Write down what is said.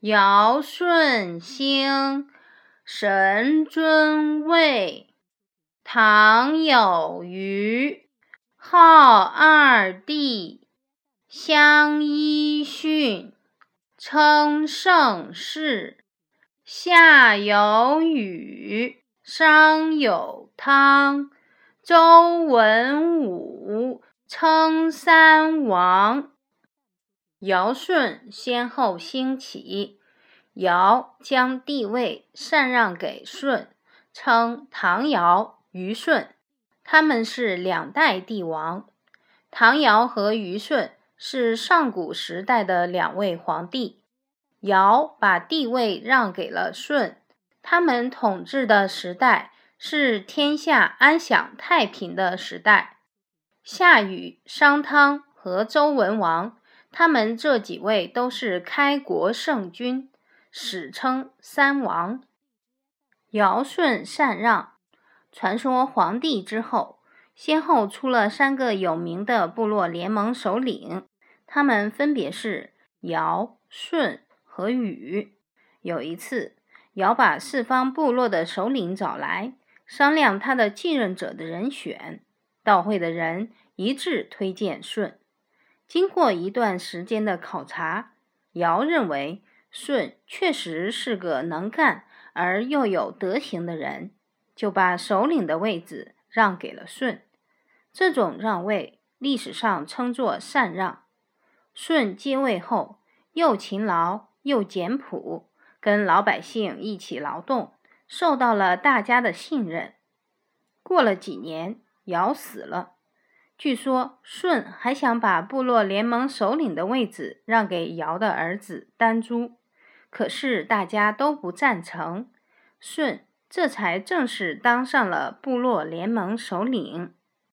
尧舜兴，神尊位。唐有虞，号二帝，相揖逊，称盛世。夏有禹，商有汤，周文武，称三王。尧舜先后兴起，尧将帝位禅让给舜，称唐尧、虞舜，他们是两代帝王。唐尧和虞舜是上古时代的两位皇帝。尧把帝位让给了舜，他们统治的时代是天下安享太平的时代。夏禹、商汤和周文王。他们这几位都是开国圣君，史称三王。尧舜禅让，传说黄帝之后，先后出了三个有名的部落联盟首领，他们分别是尧、舜和禹。有一次，尧把四方部落的首领找来，商量他的继任者的人选。到会的人一致推荐舜。经过一段时间的考察，尧认为舜确实是个能干而又有德行的人，就把首领的位置让给了舜。这种让位，历史上称作禅让。舜继位后，又勤劳又简朴，跟老百姓一起劳动，受到了大家的信任。过了几年，尧死了。据说舜还想把部落联盟首领的位置让给尧的儿子丹朱，可是大家都不赞成，舜这才正式当上了部落联盟首领。